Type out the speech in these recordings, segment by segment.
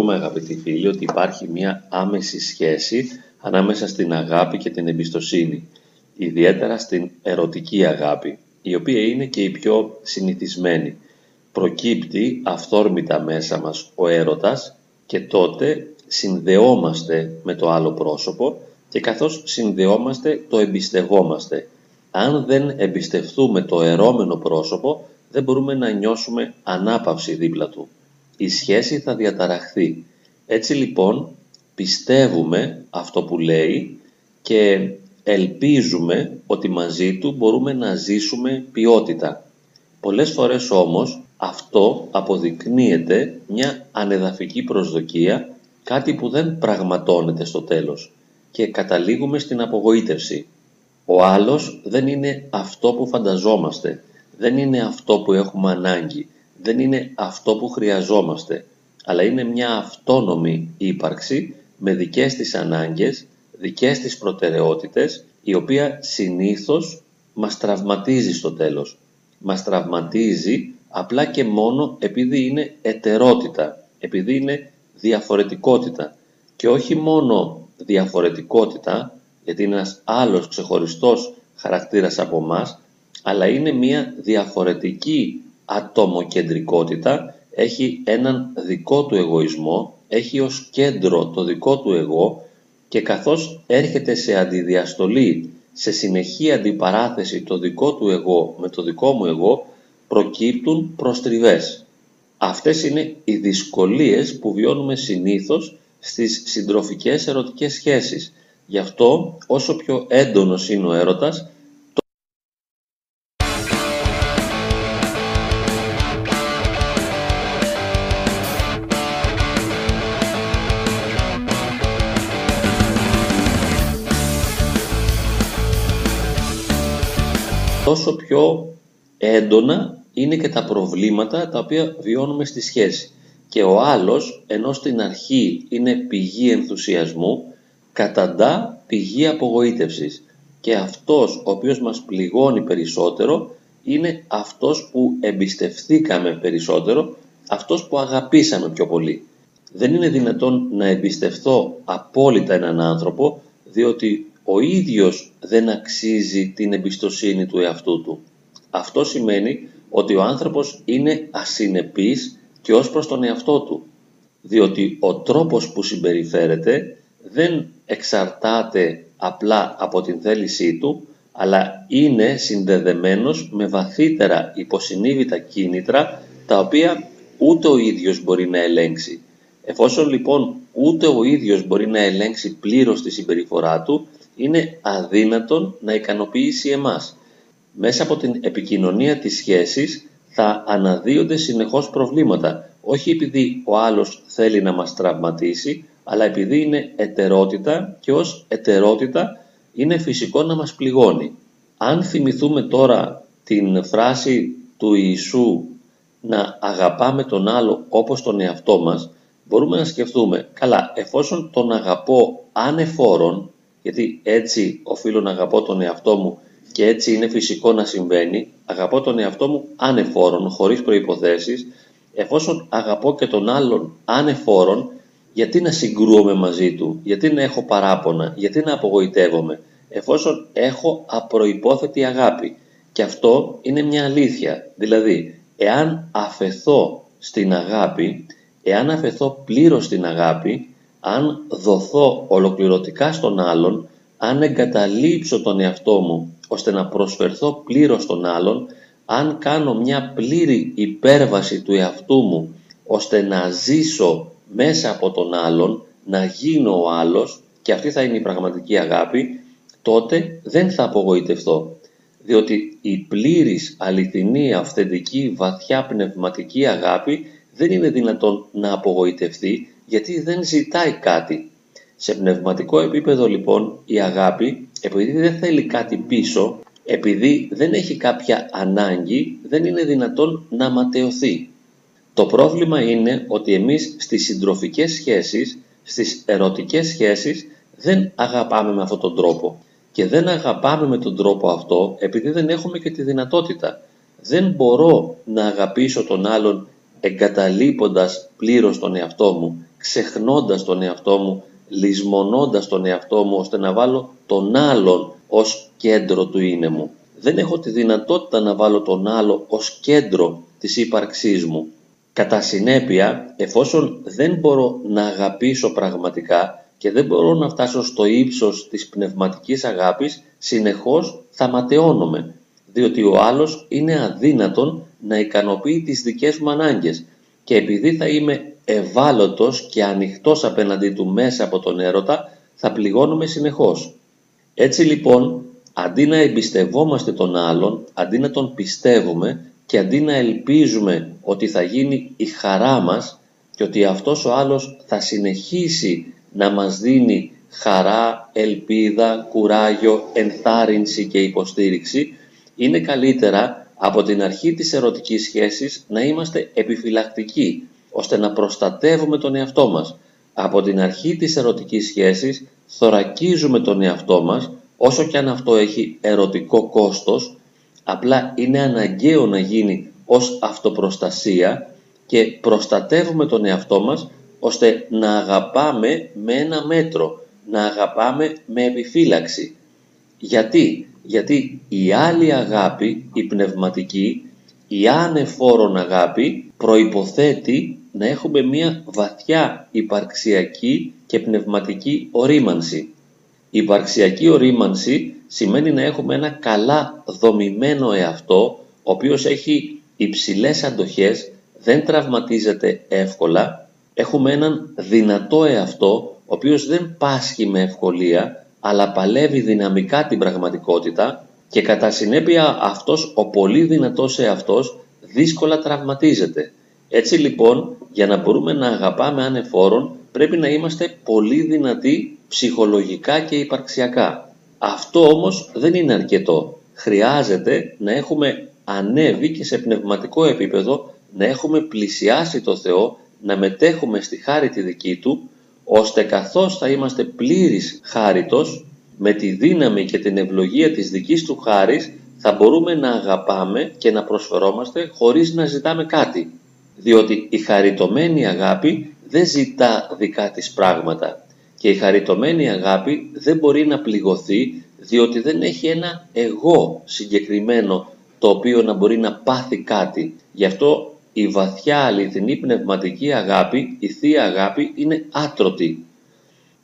Θεωρούμε αγαπητοί φίλοι ότι υπάρχει μια άμεση σχέση ανάμεσα στην αγάπη και την εμπιστοσύνη, ιδιαίτερα στην ερωτική αγάπη, η οποία είναι και η πιο συνηθισμένη. Προκύπτει αυθόρμητα μέσα μας ο έρωτας και τότε συνδεόμαστε με το άλλο πρόσωπο και καθώς συνδεόμαστε το εμπιστευόμαστε. Αν δεν εμπιστευτούμε το ερώμενο πρόσωπο δεν μπορούμε να νιώσουμε ανάπαυση δίπλα του η σχέση θα διαταραχθεί. Έτσι λοιπόν πιστεύουμε αυτό που λέει και ελπίζουμε ότι μαζί του μπορούμε να ζήσουμε ποιότητα. Πολλές φορές όμως αυτό αποδεικνύεται μια ανεδαφική προσδοκία, κάτι που δεν πραγματώνεται στο τέλος και καταλήγουμε στην απογοήτευση. Ο άλλος δεν είναι αυτό που φανταζόμαστε, δεν είναι αυτό που έχουμε ανάγκη, δεν είναι αυτό που χρειαζόμαστε, αλλά είναι μια αυτόνομη ύπαρξη με δικές της ανάγκες, δικές της προτεραιότητες, η οποία συνήθως μας τραυματίζει στο τέλος. Μας τραυματίζει απλά και μόνο επειδή είναι ετερότητα, επειδή είναι διαφορετικότητα. Και όχι μόνο διαφορετικότητα, γιατί είναι ένας άλλος ξεχωριστός χαρακτήρας από μας, αλλά είναι μια διαφορετική ατομοκεντρικότητα, έχει έναν δικό του εγωισμό, έχει ως κέντρο το δικό του εγώ και καθώς έρχεται σε αντιδιαστολή, σε συνεχή αντιπαράθεση το δικό του εγώ με το δικό μου εγώ, προκύπτουν προστριβές. Αυτές είναι οι δυσκολίες που βιώνουμε συνήθως στις συντροφικές ερωτικές σχέσεις. Γι' αυτό όσο πιο έντονος είναι ο έρωτας, τόσο πιο έντονα είναι και τα προβλήματα τα οποία βιώνουμε στη σχέση. Και ο άλλος, ενώ στην αρχή είναι πηγή ενθουσιασμού, καταντά πηγή απογοήτευσης. Και αυτός ο οποίος μας πληγώνει περισσότερο είναι αυτός που εμπιστευθήκαμε περισσότερο, αυτός που αγαπήσαμε πιο πολύ. Δεν είναι δυνατόν να εμπιστευθώ απόλυτα έναν άνθρωπο, διότι ο ίδιος δεν αξίζει την εμπιστοσύνη του εαυτού του. Αυτό σημαίνει ότι ο άνθρωπος είναι ασυνεπής και ως προς τον εαυτό του, διότι ο τρόπος που συμπεριφέρεται δεν εξαρτάται απλά από την θέλησή του, αλλά είναι συνδεδεμένος με βαθύτερα υποσυνείδητα κίνητρα, τα οποία ούτε ο ίδιος μπορεί να ελέγξει. Εφόσον λοιπόν ούτε ο ίδιος μπορεί να ελέγξει πλήρως τη συμπεριφορά του, είναι αδύνατον να ικανοποιήσει εμάς. Μέσα από την επικοινωνία της σχέσης θα αναδύονται συνεχώς προβλήματα, όχι επειδή ο άλλος θέλει να μας τραυματίσει, αλλά επειδή είναι ετερότητα και ως ετερότητα είναι φυσικό να μας πληγώνει. Αν θυμηθούμε τώρα την φράση του Ιησού να αγαπάμε τον άλλο όπως τον εαυτό μας, μπορούμε να σκεφτούμε, καλά, εφόσον τον αγαπώ ανεφόρον, γιατί έτσι οφείλω να αγαπώ τον εαυτό μου και έτσι είναι φυσικό να συμβαίνει, αγαπώ τον εαυτό μου ανεφόρον, χωρίς προϋποθέσεις, εφόσον αγαπώ και τον άλλον ανεφόρον, γιατί να συγκρούομαι μαζί του, γιατί να έχω παράπονα, γιατί να απογοητεύομαι, εφόσον έχω απροϋπόθετη αγάπη. Και αυτό είναι μια αλήθεια, δηλαδή, εάν αφαιθώ στην αγάπη, εάν αφαιθώ πλήρως στην αγάπη, αν δοθώ ολοκληρωτικά στον άλλον, αν εγκαταλείψω τον εαυτό μου ώστε να προσφερθώ πλήρως στον άλλον, αν κάνω μια πλήρη υπέρβαση του εαυτού μου ώστε να ζήσω μέσα από τον άλλον, να γίνω ο άλλος και αυτή θα είναι η πραγματική αγάπη, τότε δεν θα απογοητευτώ. Διότι η πλήρης, αληθινή, αυθεντική, βαθιά πνευματική αγάπη δεν είναι δυνατόν να απογοητευτεί γιατί δεν ζητάει κάτι. Σε πνευματικό επίπεδο λοιπόν η αγάπη, επειδή δεν θέλει κάτι πίσω, επειδή δεν έχει κάποια ανάγκη, δεν είναι δυνατόν να ματαιωθεί. Το πρόβλημα είναι ότι εμείς στις συντροφικές σχέσεις, στις ερωτικές σχέσεις, δεν αγαπάμε με αυτόν τον τρόπο. Και δεν αγαπάμε με τον τρόπο αυτό επειδή δεν έχουμε και τη δυνατότητα. Δεν μπορώ να αγαπήσω τον άλλον εγκαταλείποντας πλήρως τον εαυτό μου, ξεχνώντας τον εαυτό μου, λησμονώντας τον εαυτό μου ώστε να βάλω τον άλλον ως κέντρο του είναι μου. Δεν έχω τη δυνατότητα να βάλω τον άλλο ως κέντρο της ύπαρξής μου. Κατά συνέπεια, εφόσον δεν μπορώ να αγαπήσω πραγματικά και δεν μπορώ να φτάσω στο ύψος της πνευματικής αγάπης, συνεχώς θα ματαιώνομαι, διότι ο άλλος είναι αδύνατον να ικανοποιεί τις δικές μου ανάγκες και επειδή θα είμαι ευάλωτος και ανοιχτός απέναντί του μέσα από τον έρωτα, θα πληγώνομαι συνεχώς. Έτσι λοιπόν, αντί να εμπιστευόμαστε τον άλλον, αντί να τον πιστεύουμε και αντί να ελπίζουμε ότι θα γίνει η χαρά μας και ότι αυτός ο άλλος θα συνεχίσει να μας δίνει χαρά, ελπίδα, κουράγιο, ενθάρρυνση και υποστήριξη, είναι καλύτερα από την αρχή της ερωτικής σχέσης να είμαστε επιφυλακτικοί, ώστε να προστατεύουμε τον εαυτό μας. Από την αρχή της ερωτικής σχέσης θωρακίζουμε τον εαυτό μας, όσο και αν αυτό έχει ερωτικό κόστος, απλά είναι αναγκαίο να γίνει ως αυτοπροστασία και προστατεύουμε τον εαυτό μας ώστε να αγαπάμε με ένα μέτρο, να αγαπάμε με επιφύλαξη. Γιατί, γιατί η άλλη αγάπη, η πνευματική, η άνεφόρον αγάπη προϋποθέτει να έχουμε μία βαθιά υπαρξιακή και πνευματική ορίμανση. Η υπαρξιακή ορίμανση σημαίνει να έχουμε ένα καλά δομημένο εαυτό, ο οποίος έχει υψηλές αντοχές, δεν τραυματίζεται εύκολα, έχουμε έναν δυνατό εαυτό, ο οποίος δεν πάσχει με ευκολία, αλλά παλεύει δυναμικά την πραγματικότητα και κατά συνέπεια αυτός ο πολύ δυνατός εαυτός δύσκολα τραυματίζεται. Έτσι λοιπόν, για να μπορούμε να αγαπάμε ανεφόρον, πρέπει να είμαστε πολύ δυνατοί ψυχολογικά και υπαρξιακά. Αυτό όμως δεν είναι αρκετό. Χρειάζεται να έχουμε ανέβει και σε πνευματικό επίπεδο, να έχουμε πλησιάσει το Θεό, να μετέχουμε στη χάρη τη δική Του, ώστε καθώς θα είμαστε πλήρης χάριτος, με τη δύναμη και την ευλογία της δικής Του χάρης, θα μπορούμε να αγαπάμε και να προσφερόμαστε χωρίς να ζητάμε κάτι. Διότι η χαριτωμένη αγάπη δεν ζητά δικά της πράγματα και η χαριτωμένη αγάπη δεν μπορεί να πληγωθεί διότι δεν έχει ένα εγώ συγκεκριμένο το οποίο να μπορεί να πάθει κάτι. Γι' αυτό η βαθιά αληθινή πνευματική αγάπη, η Θεία Αγάπη είναι άτρωτη.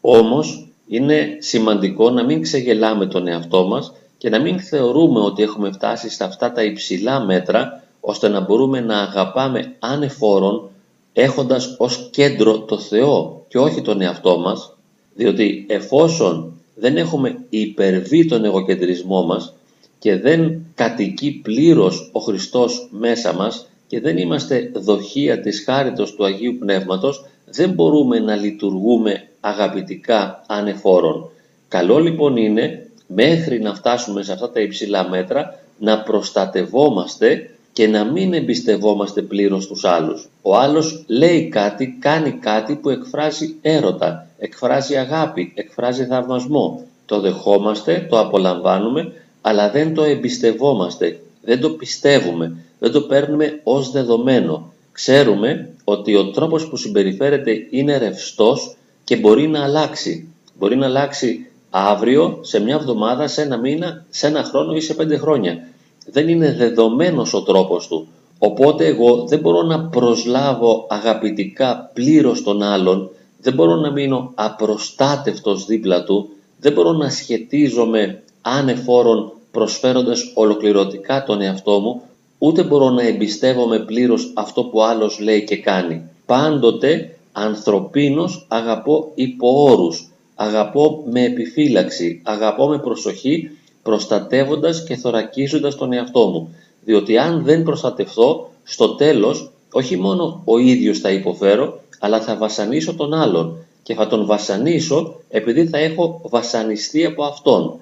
Όμως είναι σημαντικό να μην ξεγελάμε τον εαυτό μας και να μην θεωρούμε ότι έχουμε φτάσει σε αυτά τα υψηλά μέτρα ώστε να μπορούμε να αγαπάμε ανεφόρον έχοντας ως κέντρο το Θεό και όχι τον εαυτό μας διότι εφόσον δεν έχουμε υπερβεί τον εγωκεντρισμό μας και δεν κατοικεί πλήρως ο Χριστός μέσα μας και δεν είμαστε δοχεία της χάριτος του Αγίου Πνεύματος, δεν μπορούμε να λειτουργούμε αγαπητικά ανεφόρον. Καλό λοιπόν είναι μέχρι να φτάσουμε σε αυτά τα υψηλά μέτρα να προστατευόμαστε και να μην εμπιστευόμαστε πλήρως τους άλλους. Ο άλλος λέει κάτι, κάνει κάτι που εκφράζει έρωτα, εκφράζει αγάπη, εκφράζει θαυμασμό. Το δεχόμαστε, το απολαμβάνουμε, αλλά δεν το εμπιστευόμαστε, δεν το πιστεύουμε, δεν το παίρνουμε ως δεδομένο. Ξέρουμε ότι ο τρόπος που συμπεριφέρεται είναι ρευστός και μπορεί να αλλάξει. Μπορεί να αλλάξει αύριο, σε μια εβδομάδα, σε ένα μήνα, σε ένα χρόνο ή σε πέντε χρόνια δεν είναι δεδομένος ο τρόπος του. Οπότε εγώ δεν μπορώ να προσλάβω αγαπητικά πλήρως τον άλλον, δεν μπορώ να μείνω απροστάτευτος δίπλα του, δεν μπορώ να σχετίζομαι άνεφόρον προσφέροντας ολοκληρωτικά τον εαυτό μου, ούτε μπορώ να εμπιστεύομαι πλήρως αυτό που άλλος λέει και κάνει. Πάντοτε ανθρωπίνος αγαπώ υπό όρους, αγαπώ με επιφύλαξη, αγαπώ με προσοχή προστατεύοντας και θωρακίζοντας τον εαυτό μου. Διότι αν δεν προστατευθώ, στο τέλος όχι μόνο ο ίδιος θα υποφέρω, αλλά θα βασανίσω τον άλλον και θα τον βασανίσω επειδή θα έχω βασανιστεί από αυτόν.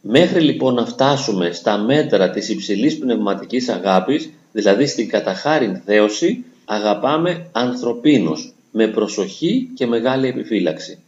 Μέχρι λοιπόν να φτάσουμε στα μέτρα της υψηλής πνευματικής αγάπης, δηλαδή στην καταχάριν θέωση, αγαπάμε ανθρωπίνος, με προσοχή και μεγάλη επιφύλαξη.